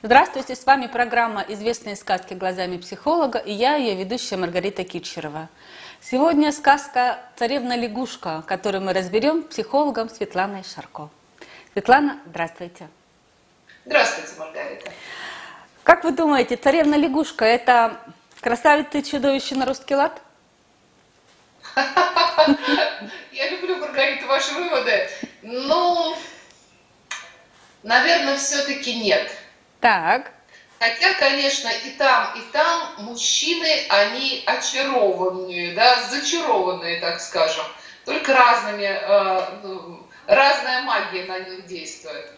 Здравствуйте, с вами программа «Известные сказки глазами психолога» и я, ее ведущая Маргарита Китчерова. Сегодня сказка «Царевна лягушка», которую мы разберем психологом Светланой Шарко. Светлана, здравствуйте. Здравствуйте, Маргарита. Как вы думаете, царевна лягушка – это красавица и чудовище на русский лад? Я люблю, Маргарита, ваши выводы. Ну, наверное, все-таки нет. Так. Хотя, конечно, и там, и там мужчины, они очарованные, да, зачарованные, так скажем. Только разными, э, ну, разная магия на них действует.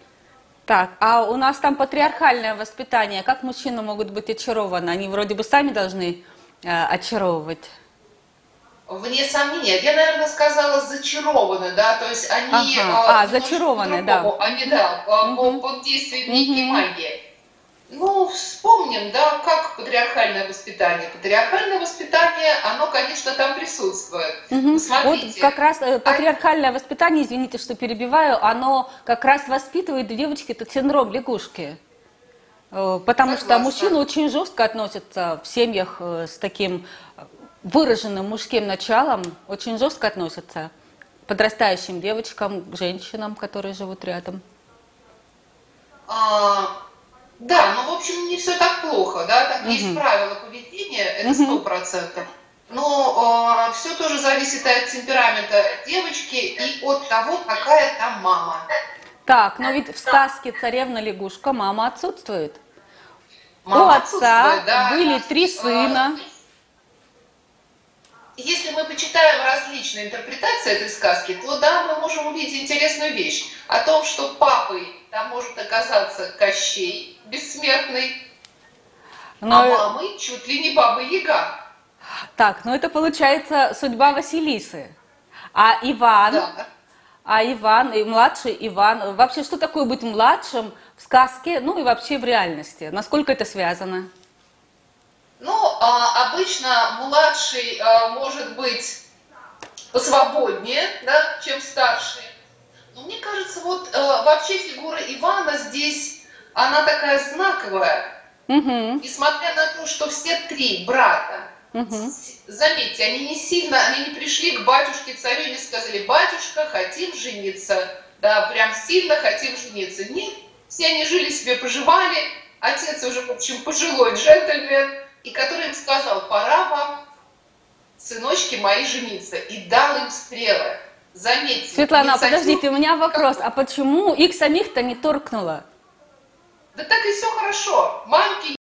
Так, а у нас там патриархальное воспитание. Как мужчины могут быть очарованы? Они вроде бы сами должны э, очаровывать. Вне сомнения. Я, наверное, сказала зачарованы, да, то есть они... Ага. А, зачарованы, да. Они, да, угу. под действием некой угу. магии. Ну, вспомним, да, как патриархальное воспитание. Патриархальное воспитание, оно, конечно, там присутствует. Угу. Смотрите. Вот как раз э, патриархальное воспитание, извините, что перебиваю, оно как раз воспитывает в девочке этот синдром лягушки. Э, потому Согласна. что мужчины очень жестко относятся в семьях э, с таким выраженным мужским началом, очень жестко относятся к подрастающим девочкам, к женщинам, которые живут рядом. А да, ну, в общем, не все так плохо, да, там угу. есть правила поведения, это сто процентов. Но э, все тоже зависит от темперамента девочки и от того, какая там мама. Так, но ведь в сказке «Царевна лягушка» мама отсутствует. Мама У отца да, были три сына. Если мы почитаем различные интерпретации этой сказки, то да, мы можем увидеть интересную вещь о том, что папой там может оказаться Кощей, бессмертный, Но... а мамой чуть ли не Баба Яга. Так, ну это получается судьба Василисы. А Иван, да. а Иван, и младший Иван, вообще что такое быть младшим в сказке, ну и вообще в реальности? Насколько это связано? Ну, а, обычно младший а, может быть посвободнее, да, чем старший. Но мне кажется, вот а, вообще фигура Ивана здесь, она такая знаковая. Угу. Несмотря на то, что все три брата, угу. заметьте, они не сильно, они не пришли к батюшке царю и не сказали, батюшка, хотим жениться. Да, прям сильно хотим жениться. Нет, все они жили себе, поживали. Отец уже, в общем, пожилой джентльмен и который им сказал, пора вам, сыночки мои, жениться, и дал им стрелы. Заметьте. Светлана, инициатив... подождите, у меня вопрос. А почему их самих-то не торкнуло? Да так и все хорошо. Мамки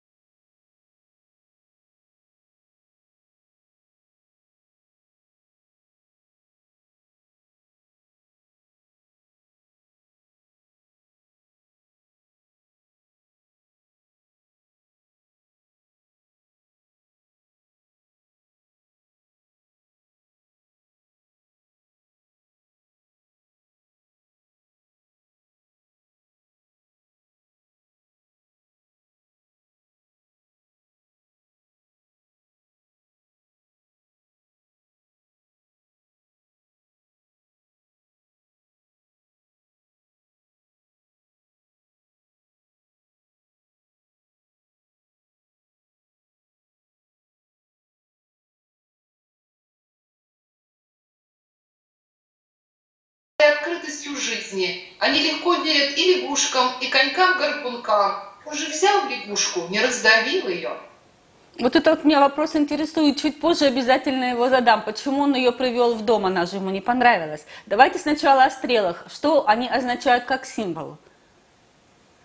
открытостью жизни. Они легко верят и лягушкам, и конькам-гарпункам. Он же взял лягушку, не раздавил ее. Вот это вот меня вопрос интересует, чуть позже обязательно его задам. Почему он ее привел в дом, она же ему не понравилась. Давайте сначала о стрелах. Что они означают как символ?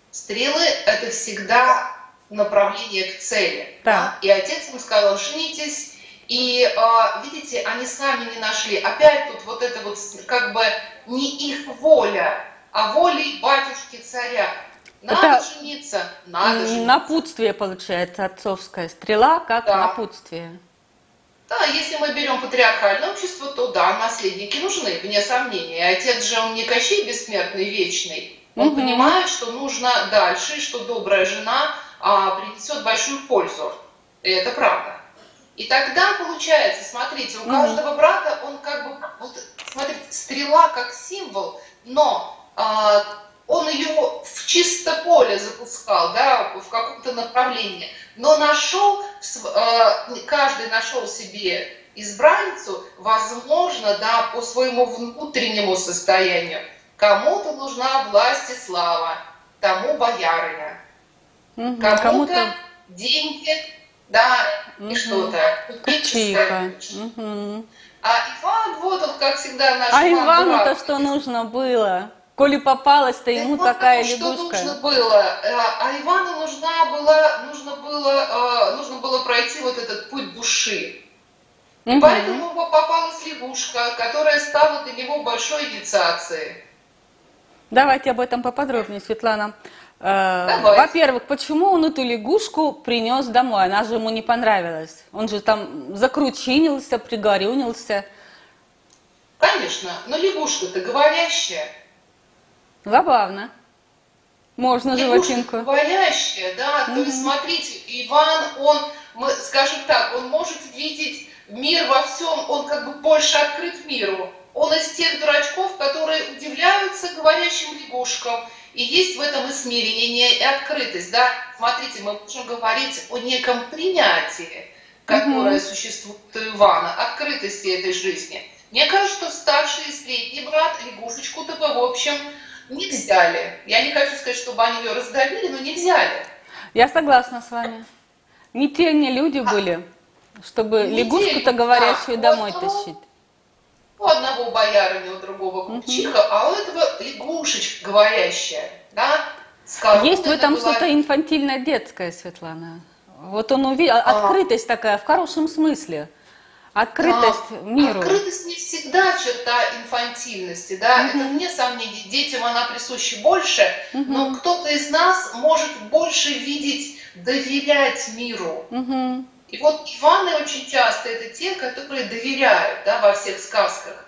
Стрелы – это всегда направление к цели. Да. И отец ему сказал, женитесь, и э, видите, они сами не нашли. Опять тут вот это вот как бы не их воля, а волей батюшки царя. Надо это жениться, надо жениться. Напутствие получается, отцовская стрела, как да. напутствие. Да, если мы берем патриархальное общество, то да, наследники нужны, вне сомнения. Отец же он не Кощей бессмертный, вечный. Он угу. понимает, что нужно дальше, что добрая жена а, принесет большую пользу. И это правда. И тогда получается, смотрите, у каждого брата он как бы, вот, смотрите, стрела как символ, но э, он ее в чисто поле запускал, да, в каком-то направлении, но нашел, э, каждый нашел себе избранницу, возможно, да, по своему внутреннему состоянию. Кому-то нужна власть и слава, тому боярыня. Угу, кому-то, кому деньги, да, угу. и что-то. Купчиха. Угу. А Иван, вот он, как всегда, наш А Ивану-то что нужно было? Коли попалась-то ему Ивану такая лягушка. Что нужно было? А, а Ивану нужна была, нужно было, а, нужно было пройти вот этот путь души. И угу. поэтому попалась лягушка, которая стала для него большой инициацией. Давайте об этом поподробнее, Светлана. Э, во-первых, почему он эту лягушку принес домой? Она же ему не понравилась. Он же там закручинился, пригорюнился. Конечно, но лягушка-то говорящая. Забавно. Можно лягушка животинку. говорящая, да. Угу. То есть, смотрите, Иван, он, мы, скажем так, он может видеть мир во всем, он как бы больше открыт миру. Он из тех дурачков, которые удивляются говорящим лягушкам. И есть в этом и смирение, и открытость. Да? Смотрите, мы можем говорить о неком принятии, которое mm существует у Ивана, открытости этой жизни. Мне кажется, что старший и средний брат лягушечку-то бы, в общем, не взяли. Я не хочу сказать, чтобы они ее раздавили, но не взяли. Я согласна с вами. Не те не люди а, были, чтобы лягушку-то говорящую да, домой вот, тащить. У одного боярыня, у другого купчиха, угу. а у этого лягушечка говорящая, да? Есть в этом была... что-то инфантильно-детское, Светлана. Вот он увидел, а. открытость такая, в хорошем смысле. Открытость а, миру. Открытость не всегда черта инфантильности, да, угу. это вне сомнений. Детям она присуща больше, угу. но кто-то из нас может больше видеть, доверять миру. Угу. И вот Иваны очень часто это те, которые доверяют да, во всех сказках.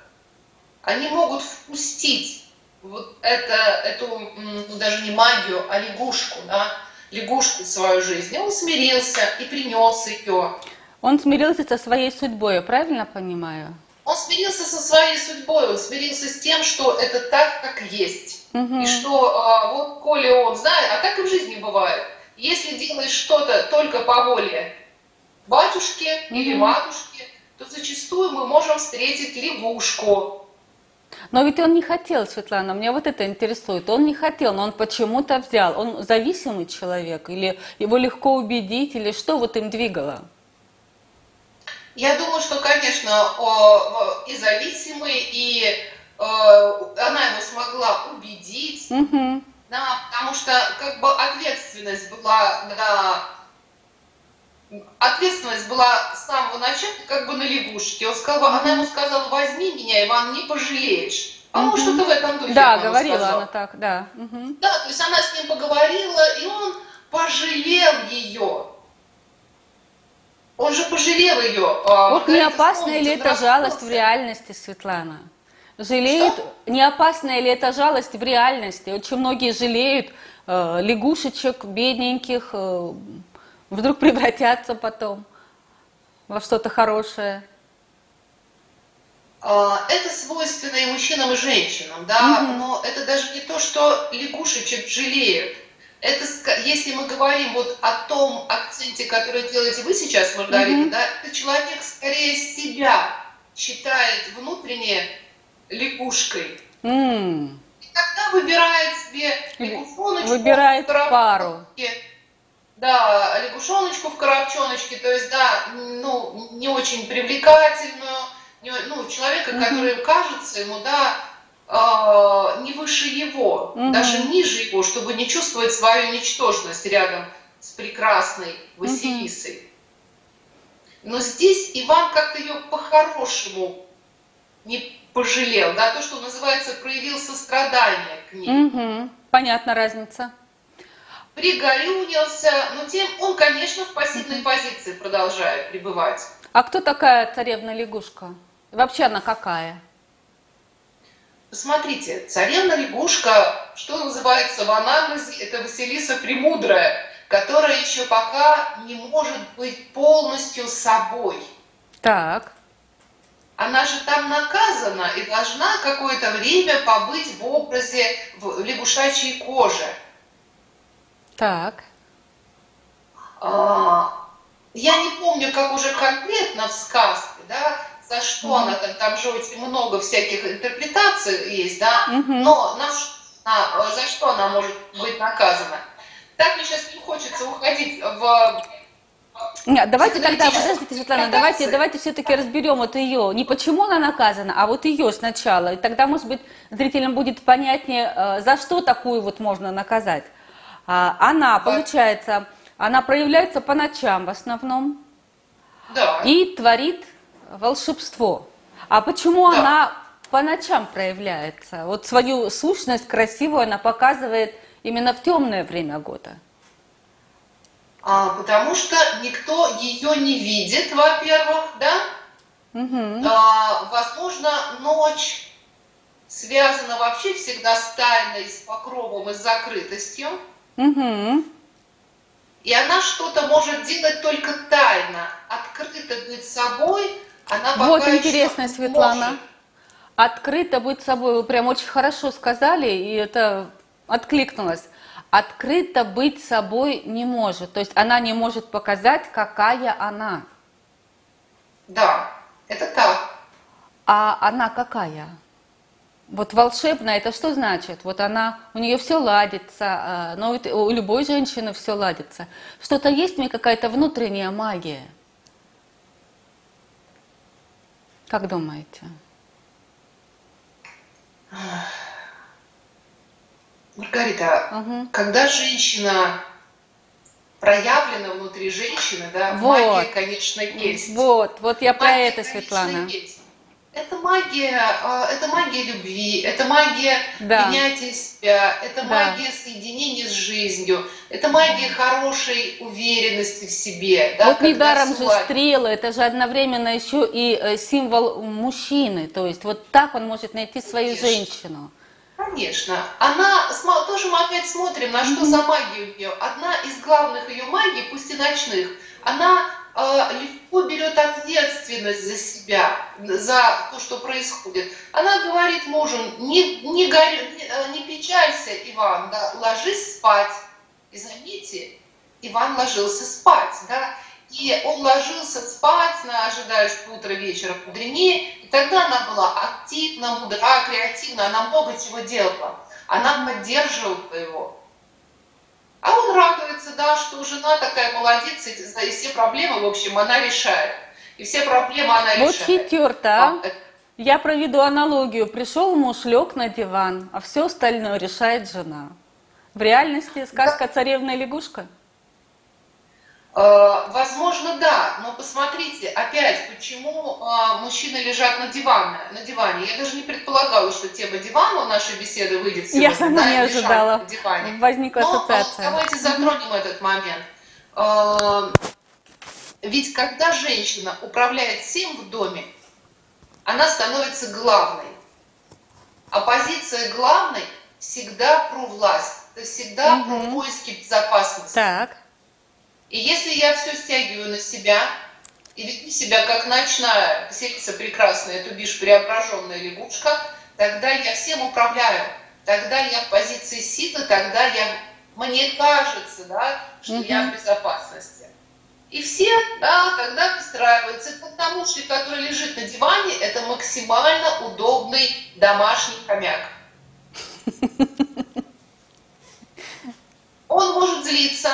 Они могут впустить вот это, эту, ну, даже не магию, а лягушку, да, лягушку в свою жизнь. И он смирился и принес ее. Он смирился со своей судьбой, я правильно понимаю? Он смирился со своей судьбой, он смирился с тем, что это так, как есть. Угу. И что а, вот коли он знает, а так и в жизни бывает. Если делаешь что-то только по воле батюшки mm-hmm. или матушки, то зачастую мы можем встретить лягушку. Но ведь он не хотел, Светлана, меня вот это интересует. Он не хотел, но он почему-то взял. Он зависимый человек? Или его легко убедить? Или что вот им двигало? Я думаю, что, конечно, и зависимый, и э, она его смогла убедить, угу. да, потому что как бы ответственность была на ответственность была с самого начала как бы на лягушке. Он сказал, она ему сказала, возьми меня, Иван, не пожалеешь. А угу. что-то в этом духе. Да, говорила сказал. она так, да. Угу. Да, то есть она с ним поговорила, и он пожалел ее. Он же пожалел ее. А, вот не опасная ли это жалость в реальности, Светлана? Жалеют, что? не опасная ли это жалость в реальности? Очень многие жалеют э, лягушечек, бедненьких, э, вдруг превратятся потом во что-то хорошее? А, это свойственно и мужчинам, и женщинам, да, угу. но это даже не то, что лягушечек жалеют. Это, если мы говорим вот о том акценте, который делаете вы сейчас, Маргарита, угу. да, это человек скорее себя считает внутренне лягушкой. Mm. И тогда выбирает себе лягушоночку. Выбирает пару. Да, лягушоночку в коробчоночке, то есть, да, ну, не очень привлекательную, не, ну, человека, угу. который кажется ему, да, э, не выше его, угу. даже ниже его, чтобы не чувствовать свою ничтожность рядом с прекрасной Василисой. Угу. Но здесь Иван как-то ее по-хорошему не пожалел, да, то, что называется, проявил сострадание к ней. Угу. Понятна разница пригорюнился, но тем он, конечно, в пассивной позиции продолжает пребывать. А кто такая царевна лягушка? Вообще она какая? Посмотрите, царевна лягушка, что называется в анамнезе, это Василиса Премудрая, которая еще пока не может быть полностью собой. Так. она же там наказана и должна какое-то время побыть в образе в лягушачьей коже. Так. А, я не помню, как уже конкретно в сказке, да, за что mm она там, там же очень много всяких интерпретаций есть, да, mm но на, на, за что она может быть наказана. Так мне сейчас не хочется уходить в нет, давайте тогда, подождите, Светлана, давайте, давайте все-таки разберем вот ее, не почему она наказана, а вот ее сначала. И тогда, может быть, зрителям будет понятнее, э, за что такую вот можно наказать. А, она, получается, она проявляется по ночам в основном. Да. И творит волшебство. А почему да. она по ночам проявляется? Вот свою сущность красивую она показывает именно в темное время года. А, потому что никто ее не видит, во-первых, да? Угу. А, возможно, ночь связана вообще всегда с тайной, с покровом и с закрытостью. Угу. И она что-то может делать только тайно, открыто быть собой. Она вот интересно, Светлана. Может. Открыто быть собой, вы прям очень хорошо сказали, и это откликнулось. Открыто быть собой не может, то есть она не может показать, какая она. Да, это так. А она какая? Вот волшебная, это что значит? Вот она, у нее все ладится, а, но у любой женщины все ладится. Что-то есть в ней какая-то внутренняя магия. Как думаете? Маргарита, угу. когда женщина проявлена внутри женщины, да, вот. магия, конечно, есть. Вот, вот я магия, про это, Светлана. Есть. Это магия, а, это магия любви, это магия да. принятия себя, это да. магия соединения с жизнью, это магия хорошей уверенности в себе. Да, вот недаром же стрелы, это же одновременно еще и э, символ мужчины, то есть вот так он может найти свою Конечно. женщину. Конечно. Она, тоже мы опять смотрим, на что за магия у нее. Одна из главных ее магий, пусть и ночных, она легко берет ответственность за себя, за то, что происходит. Она говорит мужу, не, не, горь, не, э, не печалься, Иван, да, ложись спать. И заметьте, Иван ложился спать, да, и он ложился спать, на, ожидаешь утро, вечера, мудренее, и тогда она была активна, мудра, креативна, она много чего делала. Она поддерживала его. А он радуется, да, что жена такая молодец, и все проблемы, в общем, она решает. И все проблемы она решает. Вот хитер-то, а? Я проведу аналогию. Пришел муж, лег на диван, а все остальное решает жена. В реальности сказка да. «Царевна лягушка»? Э, возможно, да, но посмотрите, опять, почему э, мужчины лежат на диване, на диване. Я даже не предполагала, что тема дивана у нашей беседы выйдет сегодня. Я сама да, не ожидала. На диване. Возникла но, ассоциация. Давайте затронем этот момент. Э, ведь когда женщина управляет всем в доме, она становится главной. А позиция главной всегда про власть, это всегда угу. про поиски безопасности. Так. И если я все стягиваю на себя, и веду себя как ночная селица прекрасная, то бишь преображенная лягушка, тогда я всем управляю. Тогда я в позиции силы, тогда я, мне кажется, да, что угу. я в безопасности. И все, да, тогда выстраиваются. Потому что который лежит на диване, это максимально удобный домашний хомяк. Он может злиться,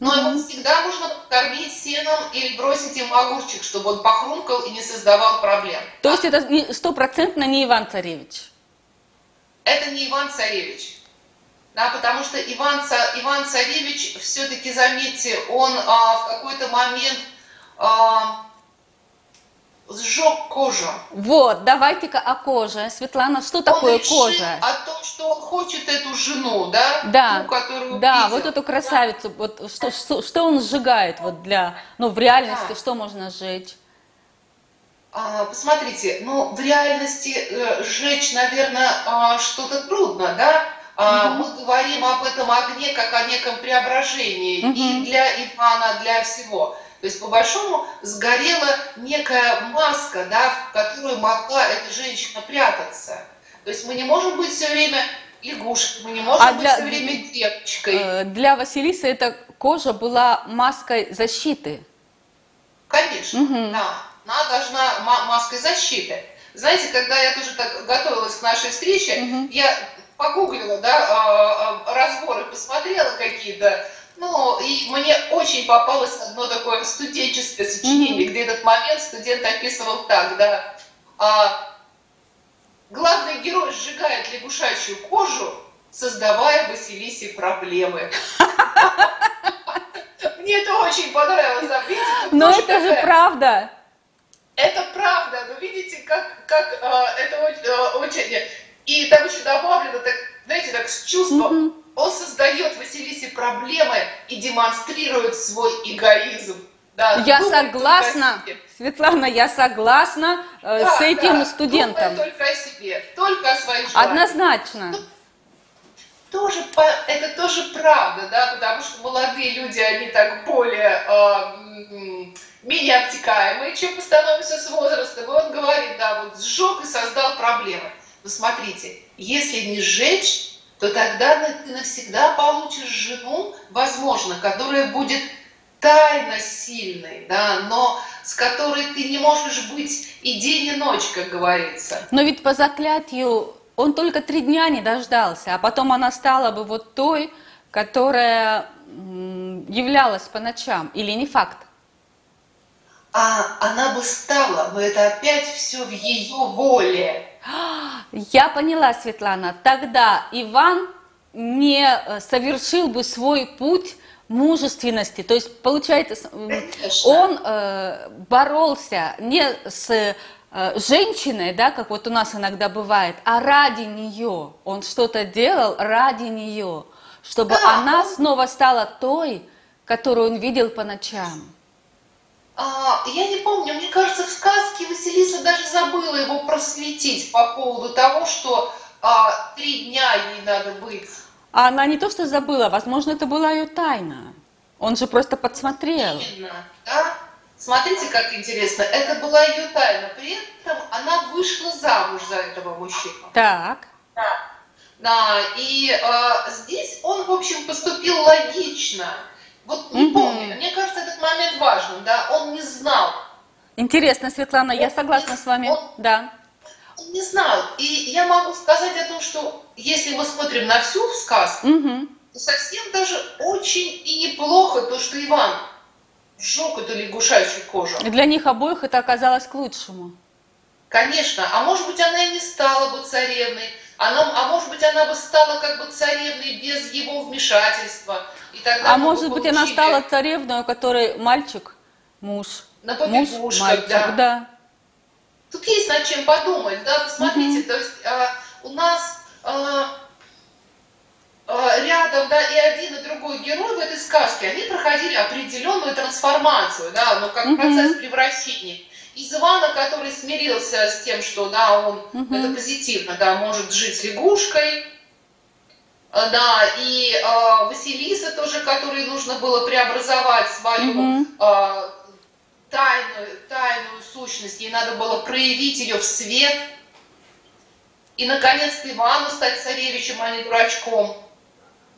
но его всегда можно кормить сеном или бросить ему огурчик, чтобы он похрумкал и не создавал проблем. То есть это стопроцентно не Иван Царевич? Это не Иван Царевич. Да, потому что Иван, Иван Царевич, все-таки, заметьте, он а, в какой-то момент а, сжег кожу. Вот, давайте-ка о коже. Светлана, что такое он кожа? о том, что он хочет эту жену, да? Да, ту, которую да видел. вот эту красавицу. Вот что, что, что он сжигает вот для, ну, в реальности, да. что можно сжечь? А, посмотрите, ну, в реальности э, сжечь, наверное, а, что-то трудно, да? А, угу. Мы говорим об этом огне как о неком преображении угу. и для Ивана, для всего. То есть, по большому, сгорела некая маска, да, в которую могла эта женщина прятаться. То есть мы не можем быть все время лягушкой, мы не можем а быть для, все время девочкой. Э, для Василисы эта кожа была маской защиты. Конечно, угу. да. Она должна маской защиты. Знаете, когда я тоже так готовилась к нашей встрече, угу. я погуглила, да, а, а, разборы, посмотрела какие-то, ну, и мне очень попалось одно такое студенческое сочинение, mm-hmm. где этот момент студент описывал так, да, а, главный герой сжигает лягушачью кожу, создавая Василисе проблемы. Мне это очень понравилось, Но это же правда. Это правда, но видите, как, как э, это э, очень... И там еще добавлено, так, знаете, так с чувством. Mm-hmm. Он создает Василисе проблемы и демонстрирует свой эгоизм. Да, я согласна, Светлана, я согласна э, да, с этим да, студентом. только о себе, только о своих желаниях. Однозначно. Ну, тоже, это тоже правда, да, потому что молодые люди, они так более э, менее обтекаемые, чем мы становимся с возрастом. И он говорит, да, вот сжег и создал проблемы. Но смотрите, если не сжечь, то тогда ты навсегда получишь жену, возможно, которая будет тайно сильной, да, но с которой ты не можешь быть и день, и ночь, как говорится. Но ведь по заклятию он только три дня не дождался, а потом она стала бы вот той, которая являлась по ночам, или не факт? А она бы стала, но это опять все в ее воле. Я поняла, Светлана. Тогда Иван не э, совершил бы свой путь мужественности. То есть, получается, Конечно. он э, боролся не с э, женщиной, да, как вот у нас иногда бывает, а ради нее. Он что-то делал ради нее, чтобы да, она он... снова стала той, которую он видел по ночам. А, я не помню, мне кажется, в сказке Василиса даже забыла его просветить по поводу того, что а, три дня ей надо быть. А она не то что забыла, возможно, это была ее тайна. Он же просто подсмотрел. Именно, да? Смотрите, как интересно. Это была ее тайна. При этом она вышла замуж за этого мужчину. Так. Да. Да, и э, здесь он, в общем, поступил логично. Вот не угу. помню, мне кажется, этот момент важным, да, он не знал. Интересно, Светлана, он я согласна не, с вами, он, да. Он не знал, и я могу сказать о том, что если мы смотрим на всю сказку, угу. то совсем даже очень и неплохо то, что Иван сжег эту лягушачью кожу. И для них обоих это оказалось к лучшему. Конечно, а может быть она и не стала бы царевной, она, а может быть, она бы стала как бы царевной без его вмешательства. И тогда а может быть, она стала царевной, у которой мальчик, муж. На муж, мальчик, да. да. Тут есть над чем подумать, да, посмотрите, угу. то есть а, у нас а, а, рядом, да, и один, и другой герой в этой сказке, они проходили определенную трансформацию, да, ну, как угу. процесс превращения из Ивана, который смирился с тем, что да, он угу. это позитивно, да, может жить лягушкой, э, да, и э, Василиса тоже, которой нужно было преобразовать свою угу. э, тайную, тайную сущность, ей надо было проявить ее в свет, и, наконец-то, Ивану стать царевичем, а не дурачком.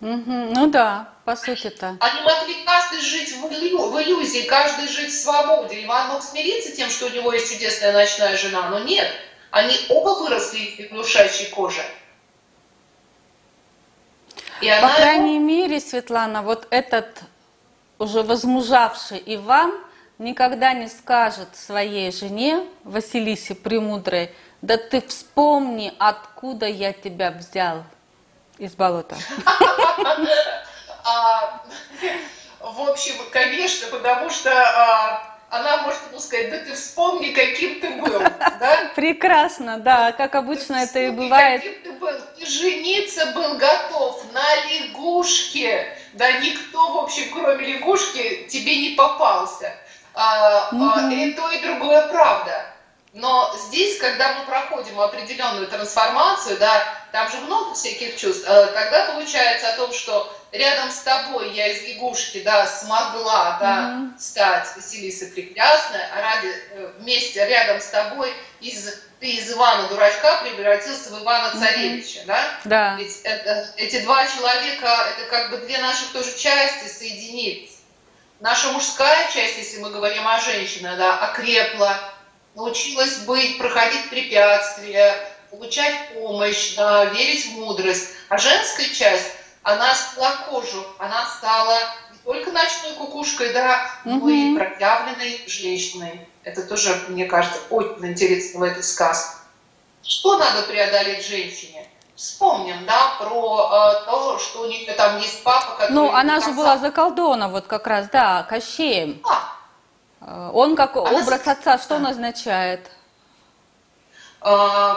Угу. Ну да по сути-то. Они могли каждый жить в, иллю, в иллюзии, каждый жить в свободе. Иван мог смириться тем, что у него есть чудесная ночная жена, но нет. Они оба выросли из внушающей кожи. И По крайней его... мере, Светлана, вот этот уже возмужавший Иван никогда не скажет своей жене Василисе Премудрой, да ты вспомни, откуда я тебя взял из болота. А, в общем, конечно, потому что а, она может ему сказать, да ты вспомни, каким ты был. Да? Прекрасно, да, как обычно ты это и бывает. Каким ты был. Ты жениться был готов на лягушке. Да никто, в общем, кроме лягушки, тебе не попался. А, угу. а, и то, и другое правда. Но здесь, когда мы проходим определенную трансформацию, да, там же много всяких чувств, тогда получается о том, что рядом с тобой я из лягушки, да, смогла, да, mm-hmm. стать Василиса Прекрасная, а ради, э, вместе рядом с тобой из, ты из Ивана Дурачка превратился в Ивана Царевича, mm-hmm. да? Да. Ведь это, эти два человека, это как бы две наших тоже части соединились. Наша мужская часть, если мы говорим о женщине, да, окрепла, научилась быть, проходить препятствия, получать помощь, да, верить в мудрость. А женская часть, она стала кожу, она стала не только ночной кукушкой, да, но и проявленной женщиной. Это тоже, мне кажется, очень интересно в этой сказке. Что надо преодолеть женщине? Вспомним, да, про э, то, что у них там есть папа, который... Ну, она же была заколдована, вот как раз, да, Кощеем. А. Он как она образ отца, что он означает? Э,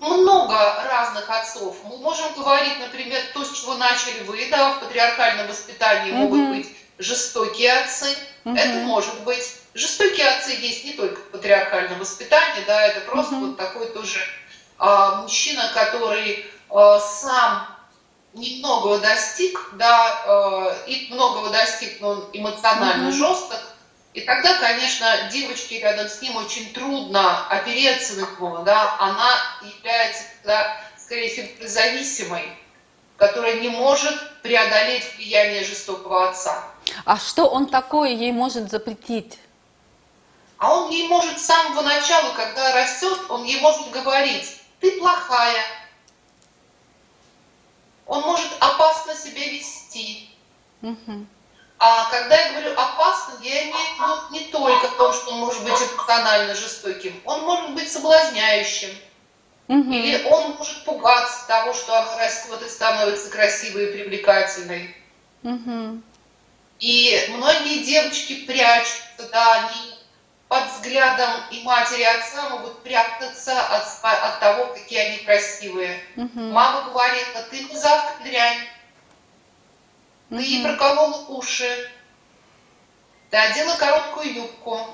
много разных отцов. Мы можем говорить, например, то, с чего начали вы, да, в патриархальном воспитании mm-hmm. могут быть жестокие отцы. Mm-hmm. Это может быть. Жестокие отцы есть не только в патриархальном воспитании, да, это просто mm-hmm. вот такой тоже а, мужчина, который а, сам немногого достиг, да, а, и многого достиг, но он эмоционально mm-hmm. жесток, и тогда, конечно, девочке рядом с ним очень трудно опереться на него, да, она является, да, скорее зависимой, которая не может преодолеть влияние жестокого отца. А что он такое ей может запретить? А он ей может с самого начала, когда растет, он ей может говорить, ты плохая. Он может опасно себя вести. Угу. А когда я говорю опасно, я имею в виду не только то, что он может быть эмоционально жестоким, он может быть соблазняющим. Угу. Или он может пугаться того, что растет и становится красивой и привлекательной. Угу. И многие девочки прячутся, да, они под взглядом и матери, и отца могут прятаться от, от того, какие они красивые. Угу. Мама говорила, ты бы завтра дрянь ты ей проколола уши, ты одела короткую юбку,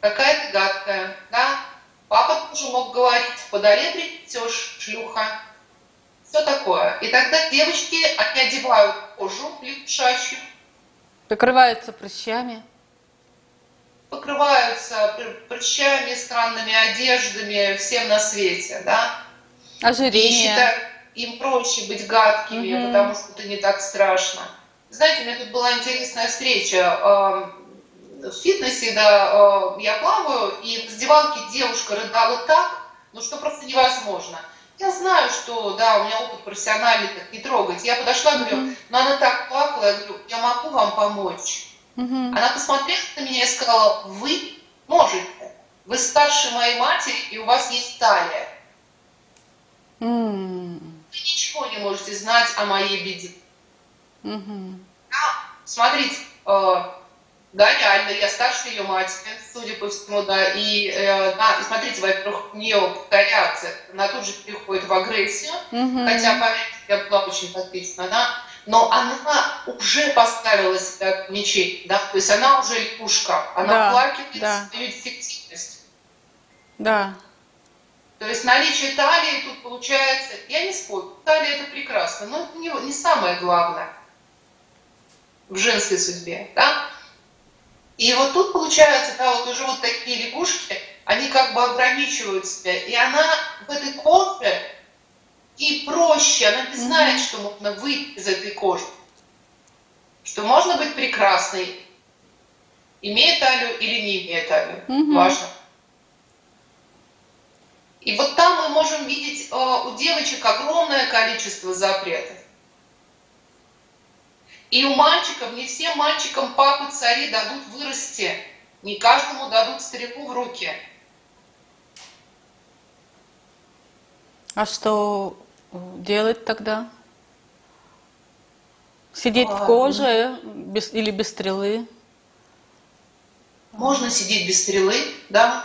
какая ты гадкая, да? Папа тоже мог говорить, подали придешь, шлюха. Все такое. И тогда девочки, они одевают кожу лягушачью. Покрываются прыщами. Покрываются прыщами, странными одеждами, всем на свете, да? Ожирение. И считают, им проще быть гадкими, угу. потому что это не так страшно. Знаете, у меня тут была интересная встреча в фитнесе, да, я плаваю, и в раздевалке девушка рыдала так, ну что просто невозможно. Я знаю, что, да, у меня опыт профессиональный, так не трогать. Я подошла, говорю, mm-hmm. но она так плакала, я говорю, я могу вам помочь. Mm-hmm. Она посмотрела на меня и сказала, вы можете, вы старше моей матери, и у вас есть талия. Mm-hmm. Вы ничего не можете знать о моей беде. Угу. Смотрите, э, да, реально, я старше ее матери, судя по всему, да, и, э, да, и смотрите, во-первых, у нее реакция, она тут же переходит в агрессию, угу. хотя, поверьте, я была очень подписана, да, но она уже поставила себя в мечеть, да, то есть она уже лягушка, она да, плакивает да. свою эффективность. Да. То есть наличие талии тут получается, я не спорю, талия это прекрасно, но это не, не самое главное в женской судьбе, да? И вот тут получается, да, вот уже вот такие лягушки, они как бы ограничивают себя, и она в этой коже и проще, она не знает, что можно выйти из этой кожи, что можно быть прекрасной, имея талию или не имея талию, mm-hmm. важно. И вот там мы можем видеть э, у девочек огромное количество запретов. И у мальчиков, не всем мальчикам папы цари дадут вырасти, не каждому дадут стрелу в руки. А что делать тогда? Сидеть а, в коже без, или без стрелы? Можно сидеть без стрелы, да,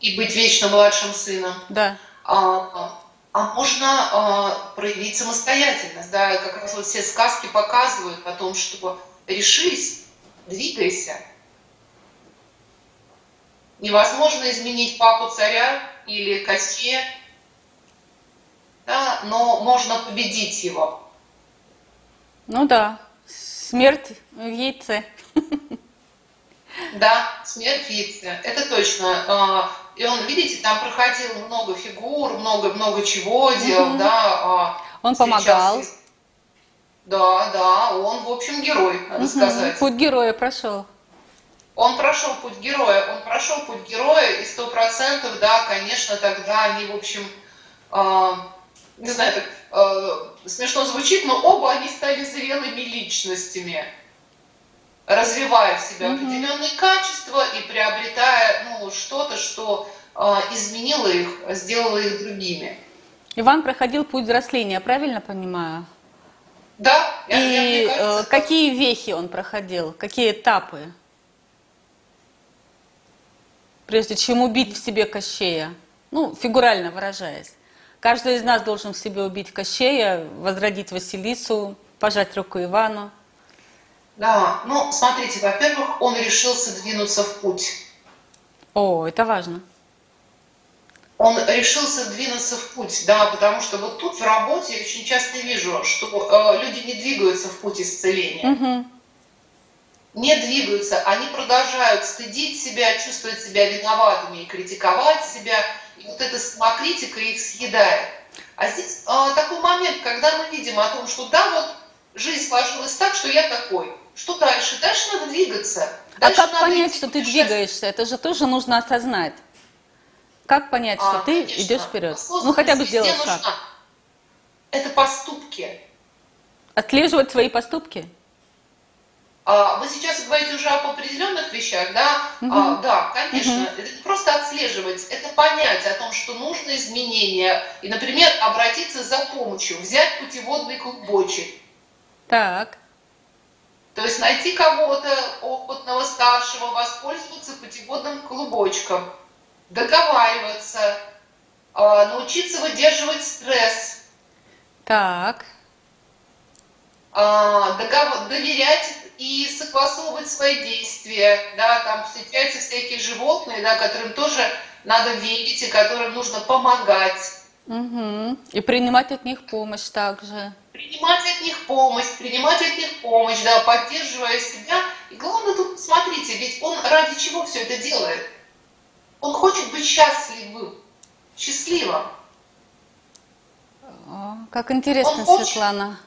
и быть вечно младшим сыном. Да. А, а можно э, проявить самостоятельность. Да? Как раз вот все сказки показывают о том, что решись, двигайся. Невозможно изменить папу царя или Костье, да? но можно победить его. Ну да, смерть в яйце. Да, смерть в яйце, это точно. И он, видите, там проходил много фигур, много-много чего делал, Мгм. да. а, Он сейчас помогал. из- Да, да, он, в общем, герой, надо Мгм. сказать. Путь героя прошел. Он прошел путь героя, он прошел путь героя, и сто процентов, да, конечно, тогда они, в общем, а, не знаю, так а, смешно звучит, но оба они стали зрелыми личностями, развивая в себе Мгм. определенные качества и приобретая, ну, что-то, что а, изменило их, сделало их другими. Иван проходил путь взросления, правильно понимаю? Да, я- я- мне И кажется, э, какие вехи он проходил, какие этапы? Прежде чем убить в себе Кощея, ну, фигурально выражаясь. Каждый из нас должен в себе убить Кощея, возродить Василису, пожать руку Ивану. Да, ну, смотрите, во-первых, он решился двинуться в путь. О, это важно. он решился двинуться в путь, да, потому что вот тут в работе я очень часто вижу, что э, люди не двигаются в путь исцеления, Мгм. не двигаются, они продолжают стыдить себя, чувствовать себя виноватыми и критиковать себя, и вот эта самокритика их съедает. А здесь э, такой момент, когда мы видим о том, что да, вот жизнь сложилась так, что я такой, что дальше? Дальше надо двигаться. А Дальше как надо понять, идти что ты двигаешься? Это же тоже нужно осознать. Как понять, что А, ты конечно. идешь вперед? Ну, хотя бы сделать шаг. нужна. Это поступки. Отслеживать свои поступки? А, Вы сейчас говорите уже об определенных вещах, да? Мгм. А, да, конечно. Мгм. Это просто отслеживать, это понять о том, что нужно изменения. И, например, обратиться за помощью, взять путеводный клубочек. Так. То есть найти кого-то опытного, старшего, воспользоваться путеводным клубочком, договариваться, а, научиться выдерживать стресс, Так. а, догов- доверять и согласовывать свои действия, да, там встречаются всякие животные, да, которым тоже надо верить и которым нужно помогать, Мгм. И принимать от них помощь также. Принимать от них помощь, принимать от них помощь, да, поддерживая себя. И главное тут, смотрите, ведь он ради чего все это делает? Он хочет быть счастливым, счастливым. Как интересно, Он Светлана.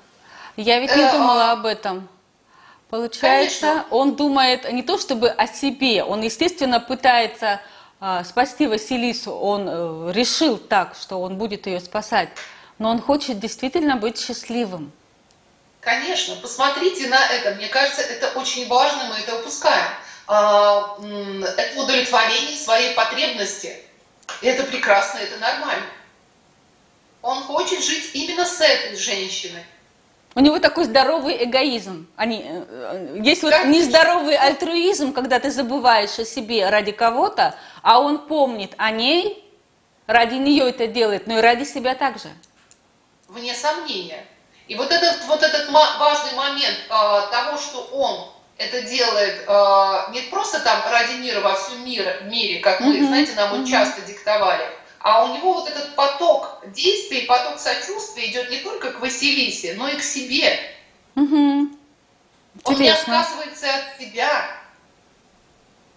Я ведь не Э, думала а- об этом. Получается, Конечно. он думает не то чтобы о себе, он, естественно, пытается а, спасти Василису. Он э, решил так, что он будет ее спасать. Но он хочет действительно быть счастливым. Конечно, посмотрите на это. Мне кажется, это очень важно, мы это упускаем. А, Это удовлетворение своей потребности. И это прекрасно, это нормально. Он хочет жить именно с этой женщиной. У него такой здоровый эгоизм. Они, э, э, есть вот нездоровый альтруизм, когда ты забываешь о себе ради кого-то, а он помнит о ней, ради нее это делает, но и ради себя также. Вне сомнения. И вот этот, вот этот важный момент а, того, что он это делает а, не просто там ради мира во всем мире, мире как мы, Мгм, знаете, нам он часто диктовали, а у него вот этот поток действий, поток сочувствия идет не только к Василисе, но и к себе. Мгм. Он не отказывается от себя.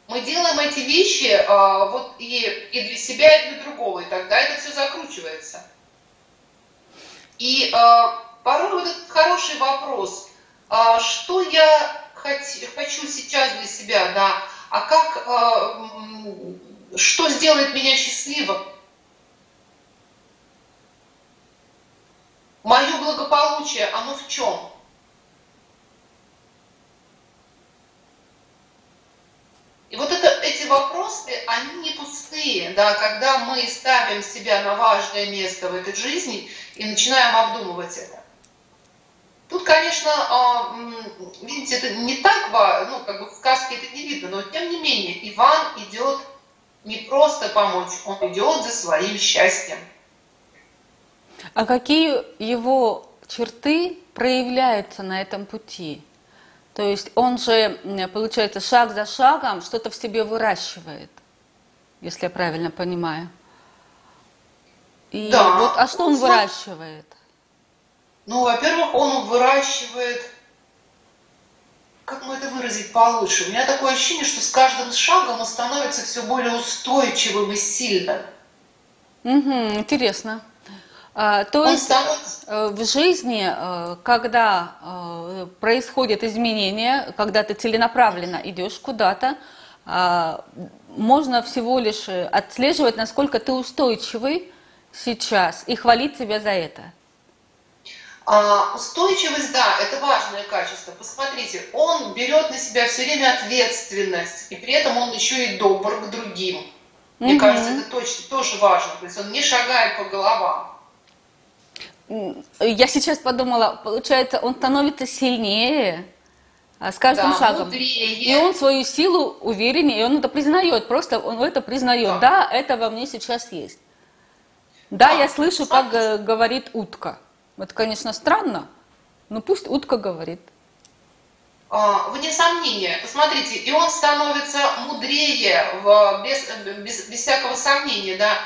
Мы делаем эти вещи а, вот и, и для себя, и для другого, и тогда это все закручивается. И а, порой вот этот хороший вопрос, а, что я хочу сейчас для себя, да, а как, м, что сделает меня счастливым? Мое благополучие, оно в чем? И вот это, эти вопросы, они не пустые, да, когда мы ставим себя на важное место в этой жизни и начинаем обдумывать это. Тут, конечно, а, видите, это не так, ну, как бы в сказке это не видно, но тем не менее, Иван идет не просто помочь, он идет за своим счастьем. А какие его черты проявляются на этом пути? То есть он же, получается, шаг за шагом что-то в себе выращивает, если я правильно понимаю. И Да. вот, а что он Ну, выращивает? Ну, во-первых, он выращивает как мы это выразить получше? У меня такое ощущение, что с каждым шагом он становится все более устойчивым и сильным. Угу, интересно. А, то Он есть э, в жизни, э, когда э, происходят изменения, когда ты целенаправленно идешь куда-то, а, можно всего лишь отслеживать, насколько ты устойчивый сейчас и хвалить себя за это. А, устойчивость, да, это важное качество. Посмотрите, он берет на себя все время ответственность, и при этом он еще и добр к другим. Мне Мгм. кажется, это точно тоже важно. То есть он не шагает по головам. Я сейчас подумала, получается, он становится сильнее а, с каждым Да, шагом. мудрее. И он свою силу увереннее, и он это признает, просто он это признает. Да, это во мне сейчас есть. Да, Да, я слышу, как э, говорит утка. Это, конечно, странно, но пусть утка говорит. А, Вне сомнения, посмотрите, и он становится мудрее, в- без, без, без всякого сомнения, да.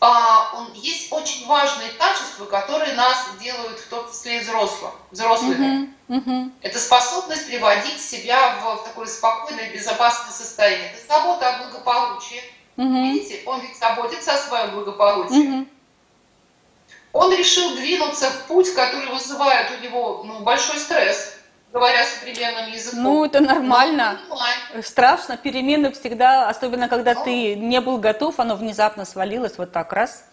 А, он, есть очень важные качества, которые нас делают в том числе и взрослым, взрослыми. Мгм, мгм. Это способность приводить себя в, в такое спокойное, безопасное состояние. Это забота о благополучии. Мгм. Видите, он ведь заботится о своем благополучии. Мгм. Он решил двинуться в путь, который вызывает у него ну, большой стресс, говоря современным языком. Ну, это Но нормально. понимает, Страшно, перемены всегда, особенно когда Ну. ты не был готов, оно внезапно свалилось вот так раз.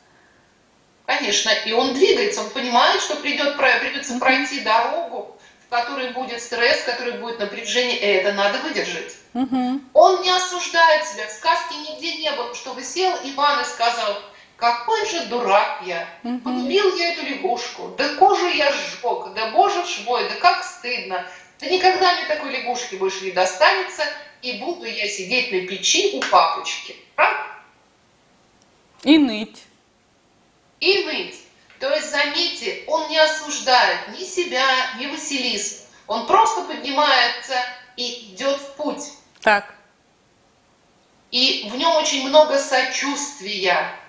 Конечно, и он двигается, он понимает, что придет, придется пройти дорогу, в которой будет стресс, в которой будет напряжение, и это надо выдержать. Мгм. Он не осуждает себя. В сказке нигде не было, чтобы сел Иван и сказал, какой же дурак я, полюбил я эту лягушку, да кожу я сжег, да боже ж мой, да как стыдно, да никогда мне такой лягушки больше не достанется, и буду я сидеть на печи у папочки. Правда? И ныть. и ныть. То есть, заметьте, он не осуждает ни себя, ни Василису. Он просто поднимается и идет в путь. Так. И в нем очень много сочувствия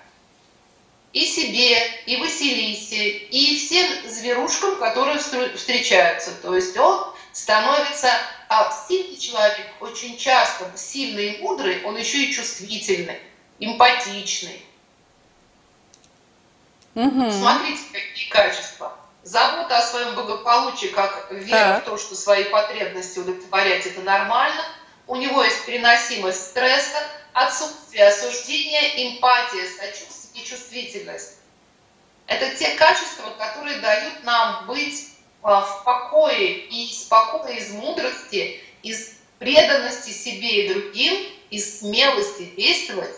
и себе, и Василисе, и всем зверушкам, которые встречаются. То есть он становится, а сильный человек очень часто, сильный и мудрый, он еще и чувствительный, эмпатичный. Мгм. Смотрите, какие качества. Забота о своем благополучии, как вера Так. в то, что свои потребности удовлетворять это нормально. У него есть переносимость стресса, отсутствие осуждения, эмпатия, сочувствие и чувствительность. Это те качества, которые дают нам быть а, в покое и спокойно из мудрости, из преданности себе и другим, из смелости действовать,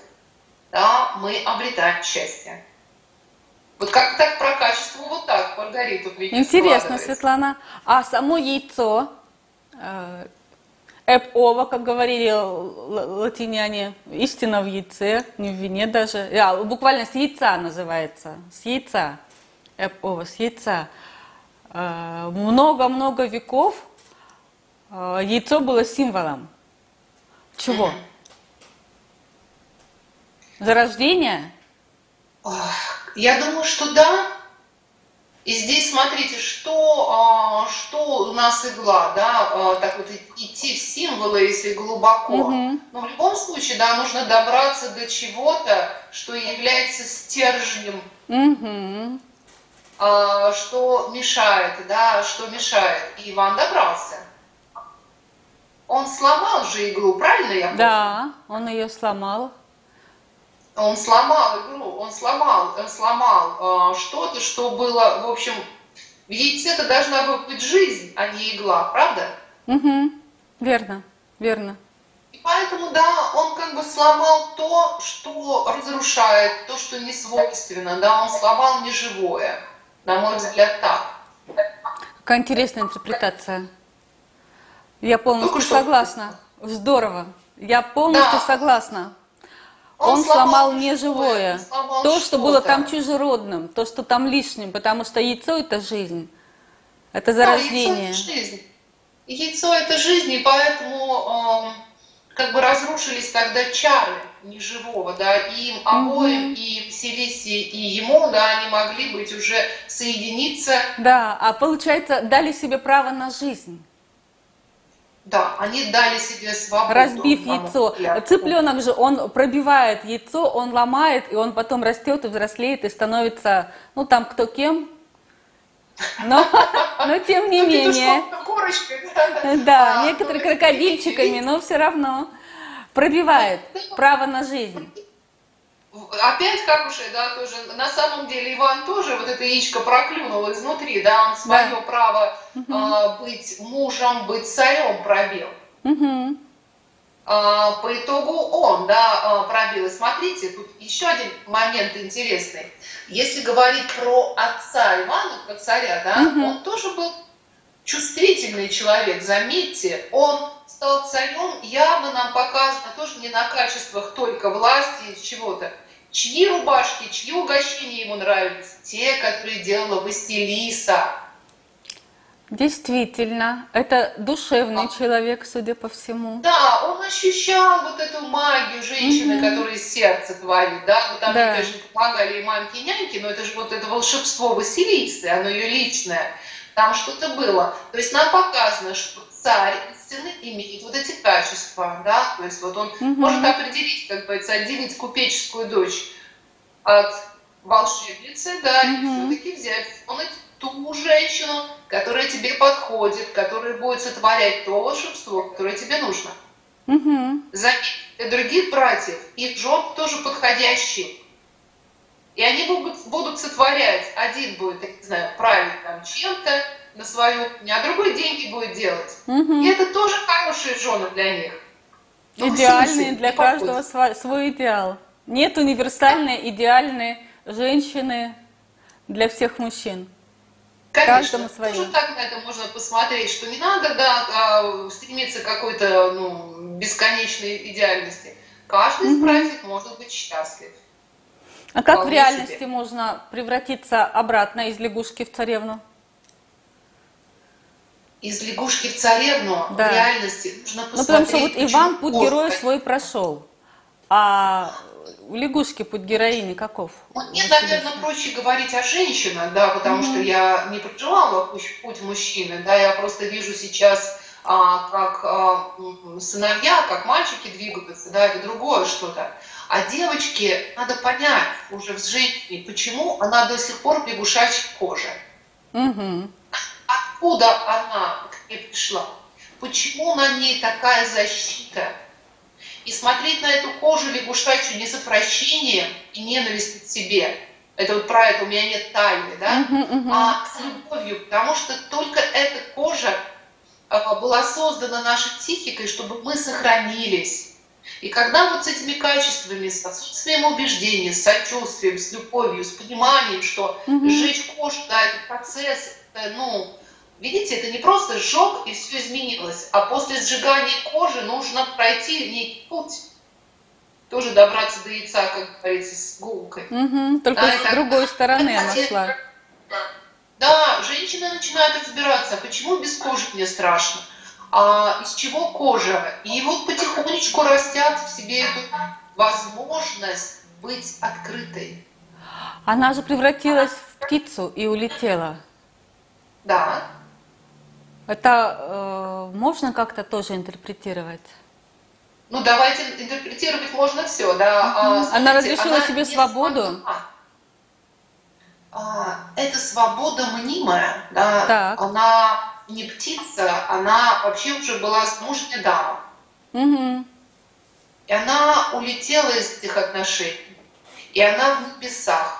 да, мы обретаем счастье. Вот как так про качество вот так, Маргарита, Интересно. Светлана. А само яйцо, э, эп-ова, как говорили латиняне, истина в яйце, не в вине даже. А, буквально с яйца называется, с яйца. Эп-ова, с яйца. Э, Много-много веков э, яйцо было символом. Чего? Зарождения? Я думаю, что да. И здесь смотрите, что, а, что у нас игла, да, а, так вот идти в символы, если глубоко. Мгм. Но в любом случае, да, нужно добраться до чего-то, что является стержнем, а, что мешает, да, что мешает. И Иван добрался. Он сломал же иглу, правильно я помню? Да, он ее сломал. Он сломал игру, он сломал, он сломал э, что-то, что было, в общем, в яйце-то должна была быть жизнь, а не игла, правда? Мгм. Верно, верно. И поэтому, да, он как бы сломал то, что разрушает, то, что не свойственно, да, он сломал неживое, на мой взгляд, так. Какая интересная интерпретация. Я полностью Только что. согласна. Здорово. Я полностью Да. согласна. Он, сломал неживое. сломал То, что было там чужеродным, то, что там лишним, потому что яйцо это жизнь. Это Да, зарождение. яйцо это жизнь. И Яйцо это жизнь, и поэтому эм, как бы разрушились тогда чары неживого, да, и им обоим, и Василисе, и ему, да, они могли быть уже соединиться. Да, а получается, дали себе право на жизнь. Да, они дали себе свободу. Разбив яйцо. Цыпленок же, он пробивает яйцо, он ломает, и он потом растет и взрослеет, и становится, ну там кто кем, но, но тем не Ну, менее. да. Да, А, некоторые ну, крокодильчиками, но все равно пробивает право на жизнь. Опять хорошее, да, тоже. На самом деле Иван тоже вот это яичко проклюнул изнутри, да, он свое право а, быть мужем, быть царем пробил. Мгм. А, по итогу он, да, а, пробил. И смотрите, тут еще один момент интересный. Если говорить про отца Ивана, про царя, да, Мгм. он тоже был чувствительный человек, заметьте, он стал царем, явно нам показано тоже не на качествах только власти и чего-то. Чьи рубашки, чьи угощения ему нравились? Те, которые делала Василиса. Действительно, это душевный А. человек, судя по всему. Да, он ощущал вот эту магию женщины, Мгм. которая сердце творит, да, вот там, Да. конечно, помогали и мамки, и няньки, но это же вот это волшебство Василисы, оно ее личное, там что-то было. То есть нам показано, что царь истинный имеет вот эти качества, да, то есть вот он Мгм. может определить, как говорится, отделить купеческую дочь от волшебницы, да, Мгм. и все-таки взять он ту женщину, которая тебе подходит, которая будет сотворять то волшебство, которое тебе нужно. Заметь, для других братьев их жен тоже подходящие. И они будут, будут сотворять. Один будет, я не знаю, править там чем-то на свою, а другой деньги будет делать. Мгм. И это тоже хорошие жены для них. Ну, Идеальный смысле, для не каждого сва- свой идеал. Нет универсальной идеальной женщины для всех мужчин. Конечно, Каждому свое. тоже так на это можно посмотреть, что не надо да, а, стремиться к какой-то ну, бесконечной идеальности. Каждый из братьев может быть счастлив. А как в реальности себе. можно превратиться обратно из лягушки в царевну? Из лягушки в царевну Да. в реальности нужно Ну, посмотреть. потому что вот Иван путь героя кошка. свой прошел. А у лягушки путь героини каков? Ну, Мне, наверное, проще говорить о женщинах, да, потому Мгм. что я не проживала путь, путь мужчины, да, я просто вижу сейчас, а, как а, сыновья, как мальчики двигаются, да, это другое что-то. А девочке надо понять уже в женщине, почему она до сих пор в лягушачьей коже. Мгм. Откуда она к ней пришла? Почему на ней такая защита? И смотреть на эту кожу лягушачью не с отвращением и ненавистью к себе. Это вот про это у меня нет тайны, да? А с любовью, потому что только эта кожа а, была создана нашей психикой, чтобы мы сохранились. И когда вот с этими качествами, с отсутствием убеждения, с сочувствием, с любовью, с пониманием, что Мгм. сжечь кожу, да, это процесс, это, ну, видите, это не просто сжег и все изменилось, а после сжигания кожи нужно пройти некий путь. Тоже добраться до яйца, как говорится, с гулкой. Мгм. Только Да, с это- другой стороны она шла. Да, женщины начинают разбираться, почему без кожи мне страшно, а из чего кожа. И вот потихонечку растят в себе эту возможность быть открытой. Она же превратилась в птицу и улетела. Да, Это э, можно как-то тоже интерпретировать? ну давайте интерпретировать можно все, да. А, Мгм. Она разрешила она себе свободу? А, это свобода мнимая, да. Так. Она не птица, она вообще уже была замужняя дама. Мгм. И она улетела из этих отношений. И она в небесах.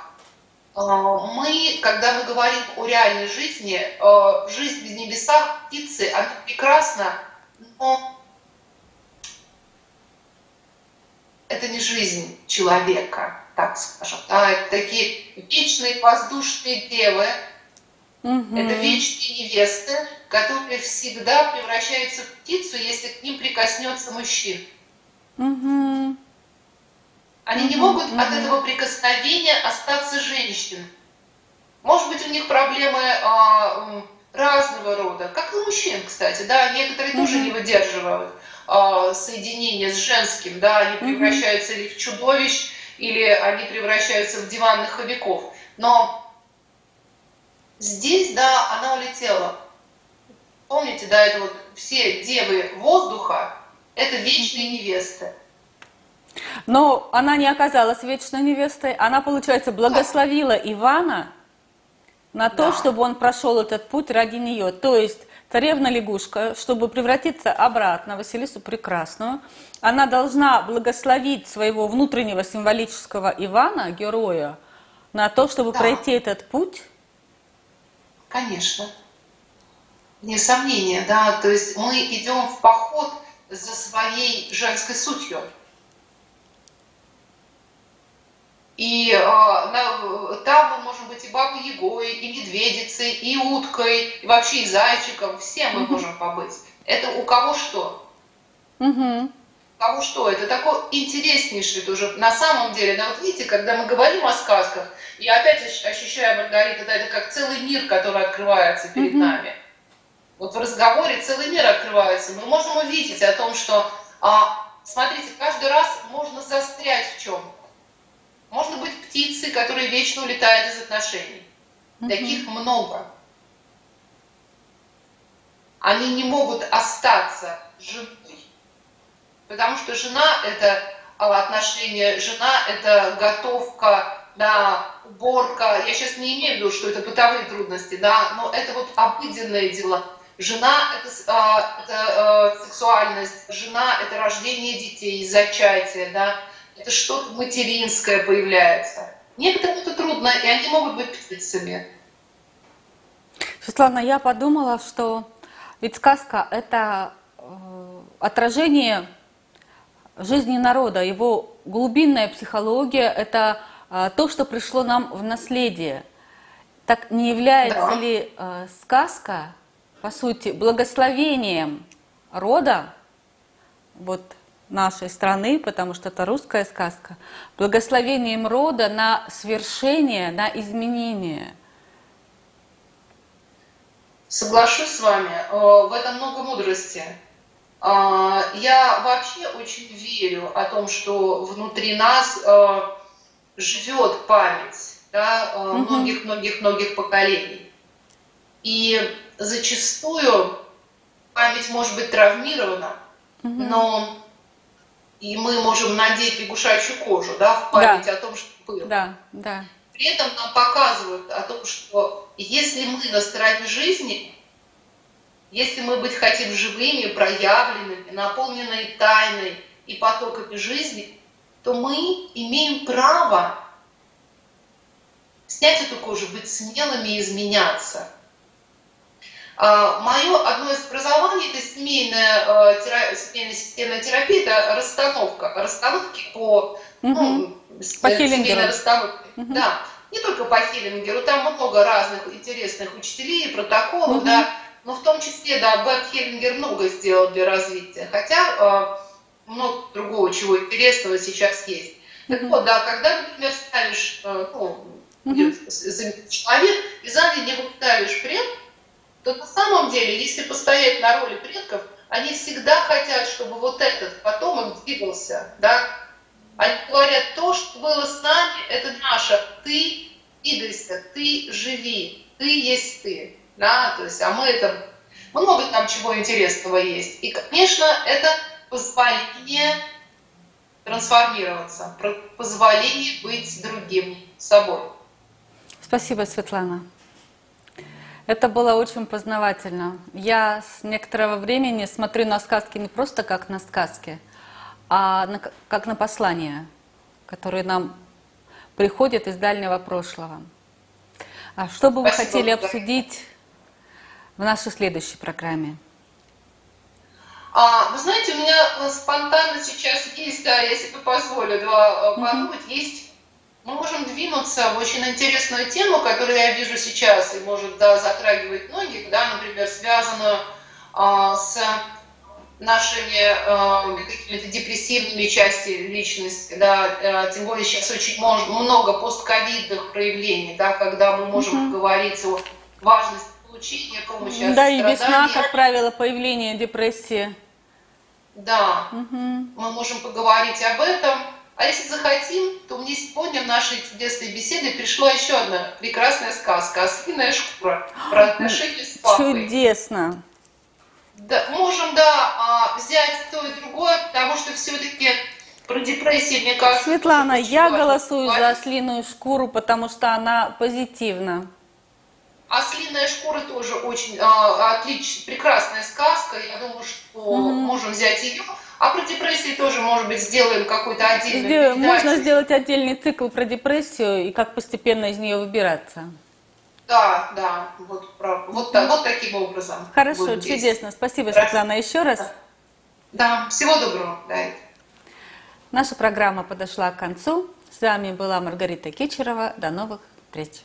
А, Мы, когда мы говорим о реальной жизни, э, жизнь в небесах, птицы, она прекрасна, но это не жизнь человека, так скажем. Да, это такие вечные воздушные девы, Мгм. это вечные невесты, которые всегда превращаются в птицу, если к ним прикоснется мужчина. Мгм. Они не могут от мгм. этого прикосновения остаться женщинами. Может быть, у них проблемы а, разного рода, как и у мужчин, кстати, да, некоторые тоже Мгм. не выдерживают а, соединения с женским, да, они превращаются или в чудовищ, или они превращаются в диванных хомяков. Но здесь, да, она улетела. Помните, да, это вот все девы воздуха – это вечные невесты. Но она не оказалась вечной невестой. Она, получается, благословила Ивана на то, Да. чтобы он прошел этот путь ради нее. То есть царевна лягушка, чтобы превратиться обратно в Василису Прекрасную, она должна благословить своего внутреннего символического Ивана, героя, на то, чтобы Да. пройти этот путь. Конечно. Вне сомнения, да. То есть мы идем в поход за своей женской сутью. И э, на- там мы можем быть и бабой Ягой, и медведицей, и уткой, и вообще и зайчиком. Все мы можем побыть. Это у кого что? Мгм. У кого что? Это такой интереснейший тоже. На самом деле, да, вот видите, когда мы говорим о сказках, я опять ощ- ощущаю, Маргарита, да, это как целый мир, который открывается перед Мгм. нами. Вот в разговоре целый мир открывается. Мы можем увидеть о том, что, а, смотрите, каждый раз можно застрять в чем. Можно быть птицей, которая вечно улетает из отношений. Таких много. Они не могут остаться женой. Потому что жена – это а, отношения, жена – это готовка, да, уборка. Я сейчас не имею в виду, что это бытовые трудности, да, но это вот обыденные дела. Жена – это, а, это э, сексуальность, жена – это рождение детей, зачатие, да, это что-то материнское появляется. Некоторым это трудно, и они могут быть птицами. Светлана, я подумала, что ведь сказка – это э, отражение жизни народа, его глубинная психология – это э, то, что пришло нам в наследие. Так не является Да. ли э, сказка, по сути, благословением рода, вот нашей страны, потому что это русская сказка, благословением рода на свершение, на изменение? Соглашусь с вами, э, в этом много мудрости. А, Я вообще очень верю о том, что внутри нас э, живет память да, э, многих-многих-многих поколений. И зачастую память может быть травмирована, но и мы можем надеть лягушачью кожу да, в память о том, что было. Да, да. При этом нам показывают о том, что если мы на стороне жизни, если мы быть хотим живыми, проявленными, наполненной тайной и потоками жизни, то мы имеем право снять эту кожу, быть смелыми и изменяться. Мое одно из образований – это семейная, э, семейная системная терапия, это расстановка, расстановки по, ну, с- По э, семейной расстановке. Мгм. Да, не только по Хеллингеру, там много разных интересных учителей, протоколов, Мгм. да, но в том числе, да, Бет Хеллингер много сделал для развития, хотя э, много другого чего интересного сейчас есть. Так Мгм. вот, да, когда, например, ставишь, э, ну, с- человек, и сзади него ставишь пред, то на самом деле, если постоять на роли предков, они всегда хотят, чтобы вот этот потомок двигался, да. Они говорят, то, что было с нами, это наше. Ты двигайся, ты живи, ты есть ты, да, то есть, а мы это, много там чего интересного есть. И, конечно, это позволение трансформироваться, позволение быть другим собой. Спасибо, Светлана. Это было очень познавательно. Я с некоторого времени смотрю на сказки не просто как на сказки, а на- как на послания, которые нам приходят из дальнего прошлого. А что бы вы Спасибо, хотели обсудить в нашей следующей программе? А, вы знаете, у меня э, спонтанно сейчас есть, да, я себе позволю да, э, подумать, есть, мы можем двинуться в очень интересную тему, которую я вижу сейчас и может да, затрагивать многих, да, например, связанную а, с нашими э, какими-то депрессивными части личности, да, э, тем более сейчас очень мож- много постковидных проявлений, да, когда мы можем Мгм. говорить о важности получения помощи Да, и весна, как правило, появление депрессии. Да, Мгм. мы можем поговорить об этом. А если захотим, то мне сегодня в нашей чудесной беседе пришла еще одна прекрасная сказка «Ослиная шкура» про отношения с папой. Чудесно. Да, можем, да, а, взять то и другое, потому что все-таки про депрессию, мне кажется... Светлана, я голосую за ослиную шкуру, потому что она позитивна. Ослиная шкура тоже очень а, отлич, прекрасная сказка. Я думаю, что Мгм. можем взять ее. А про депрессию тоже, может быть, сделаем какой-то отдельный Сдел-. Можно сделать отдельный цикл про депрессию и как постепенно из нее выбираться. Да, да, вот, про- вот, та- вот таким образом. Хорошо, чудесно. Спасибо, Хорошо. Светлана, еще раз. Да, всего доброго. Да. Наша программа подошла к концу. С вами была Маргарита Кичерова. До новых встреч.